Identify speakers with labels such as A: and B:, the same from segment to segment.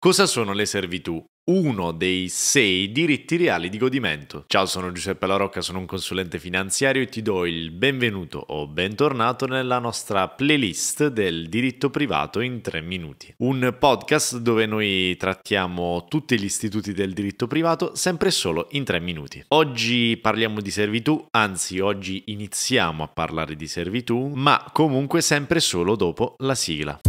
A: Cosa sono le servitù? Uno dei sei diritti reali di godimento. Ciao, sono Giuseppe La Rocca, sono un consulente finanziario e ti do il benvenuto o bentornato nella nostra playlist del diritto privato in tre minuti. Un podcast dove noi trattiamo tutti gli istituti del diritto privato sempre e solo in tre minuti. Oggi parliamo di servitù, anzi oggi iniziamo a parlare di servitù, ma comunque sempre solo dopo la sigla.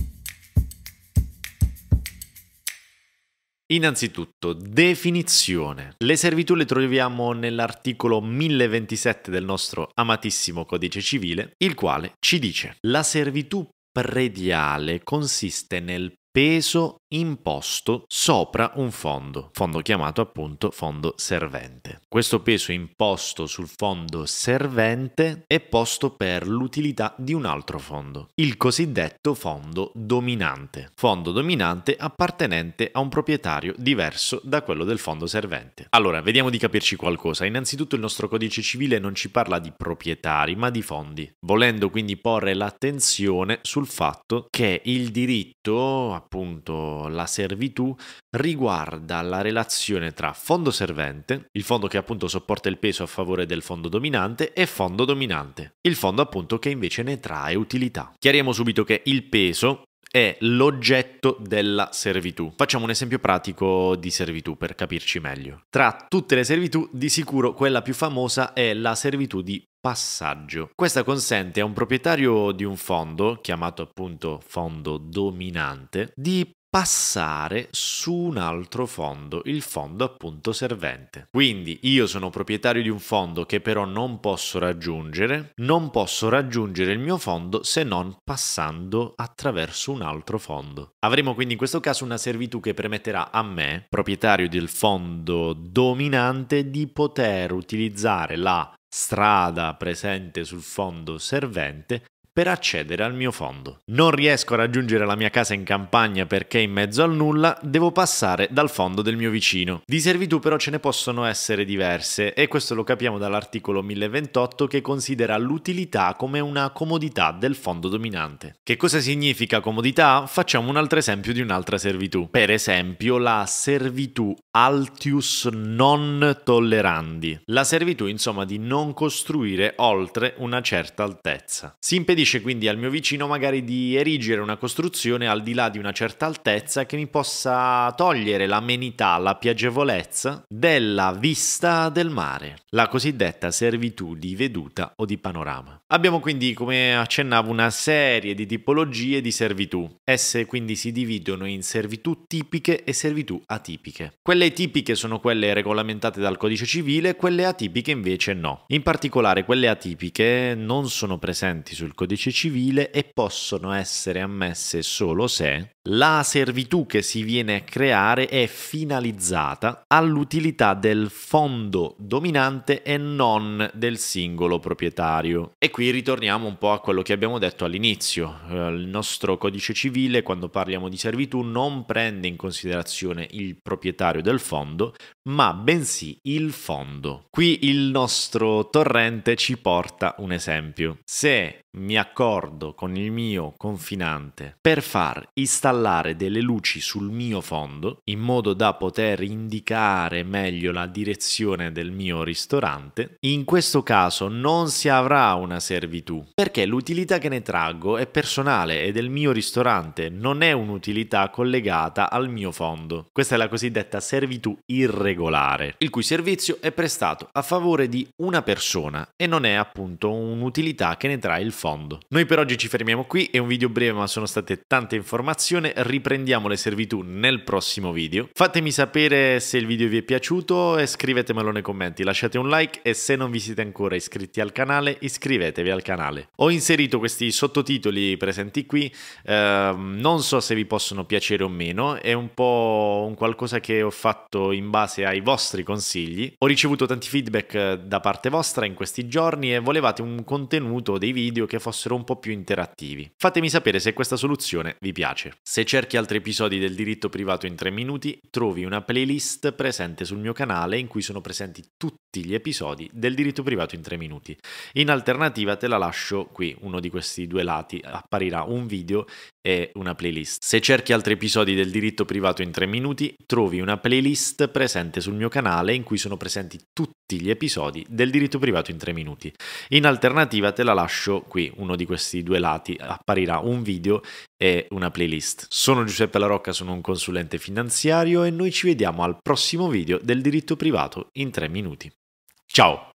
A: Innanzitutto, definizione. Le servitù le troviamo nell'articolo 1027 del nostro amatissimo codice civile, il quale ci dice la servitù prediale consiste nel peso imposto sopra un fondo, fondo chiamato appunto fondo servente. Questo peso imposto sul fondo servente è posto per l'utilità di un altro fondo, il cosiddetto fondo dominante, fondo dominante appartenente a un proprietario diverso da quello del fondo servente. Allora, vediamo di capirci qualcosa. Innanzitutto il nostro codice civile non ci parla di proprietari, ma di fondi, volendo quindi porre l'attenzione sul fatto che il diritto appunto la servitù riguarda la relazione tra fondo servente, il fondo che appunto sopporta il peso a favore del fondo dominante, e fondo dominante, il fondo appunto che invece ne trae utilità. Chiariamo subito che il peso è l'oggetto della servitù. Facciamo un esempio pratico di servitù per capirci meglio. Tra tutte le servitù, di sicuro quella più famosa è la servitù di passaggio. Questa consente a un proprietario di un fondo, chiamato appunto fondo dominante, di passare su un altro fondo, il fondo appunto servente. Quindi io sono proprietario di un fondo che però non posso raggiungere, non posso raggiungere il mio fondo se non passando attraverso un altro fondo. Avremo quindi in questo caso una servitù che permetterà a me, proprietario del fondo dominante, di poter utilizzare la strada presente sul fondo servente per accedere al mio fondo. Non riesco a raggiungere la mia casa in campagna perché in mezzo al nulla devo passare dal fondo del mio vicino. Di servitù però ce ne possono essere diverse e questo lo capiamo dall'articolo 1028 che considera l'utilità come una comodità del fondo dominante. Che cosa significa comodità? Facciamo un altro esempio di un'altra servitù. Per esempio la servitù altius non tollerandi. La servitù insomma di non costruire oltre una certa altezza. Si impedisce impedisce quindi al mio vicino magari di erigere una costruzione al di là di una certa altezza che mi possa togliere l'amenità, la piacevolezza della vista del mare, la cosiddetta servitù di veduta o di panorama. Abbiamo quindi, come accennavo, una serie di tipologie di servitù. Esse quindi si dividono in servitù tipiche e servitù atipiche. Quelle tipiche sono quelle regolamentate dal codice civile, quelle atipiche invece no. In particolare quelle atipiche non sono presenti sul codice codice civile e possono essere ammesse solo se la servitù che si viene a creare è finalizzata all'utilità del fondo dominante e non del singolo proprietario. E qui ritorniamo un po' a quello che abbiamo detto all'inizio. Eh, il nostro codice civile, quando parliamo di servitù, non prende in considerazione il proprietario del fondo, ma bensì il fondo. Qui il nostro torrente ci porta un esempio. Se mi accordo con il mio confinante per far installare delle luci sul mio fondo in modo da poter indicare meglio la direzione del mio ristorante, in questo caso non si avrà una servitù perché l'utilità che ne traggo è personale e del mio ristorante non è un'utilità collegata al mio fondo. Questa è la cosiddetta servitù irregolare, il cui servizio è prestato a favore di una persona e non è appunto un'utilità che ne trae il fondo. Noi per oggi ci fermiamo qui, è un video breve ma sono state tante informazioni, riprendiamo le servitù nel prossimo video. Fatemi sapere se il video vi è piaciuto e scrivetemelo nei commenti, lasciate un like e se non vi siete ancora iscritti al canale iscrivetevi al canale. Ho inserito questi sottotitoli presenti qui, eh, non so se vi possono piacere o meno, è un po' un qualcosa che ho fatto in base ai vostri consigli. Ho ricevuto tanti feedback da parte vostra in questi giorni e volevate un contenuto dei video che fossero un po' più interattivi. Fatemi sapere se questa soluzione vi piace. Se cerchi altri episodi del diritto privato in 3 minuti, trovi una playlist presente sul mio canale in cui sono presenti tutti gli episodi del diritto privato in 3 minuti. In alternativa te la lascio qui, uno di questi due lati apparirà un video e una playlist. Se cerchi altri episodi del diritto privato in 3 minuti, trovi una playlist presente sul mio canale in cui sono presenti tutti gli episodi del diritto privato in 3 minuti. In alternativa te la lascio qui, uno di questi due lati apparirà un video e una playlist. Sono Giuseppe La Rocca, sono un consulente finanziario e noi ci vediamo al prossimo video del diritto privato in 3 minuti. Ciao!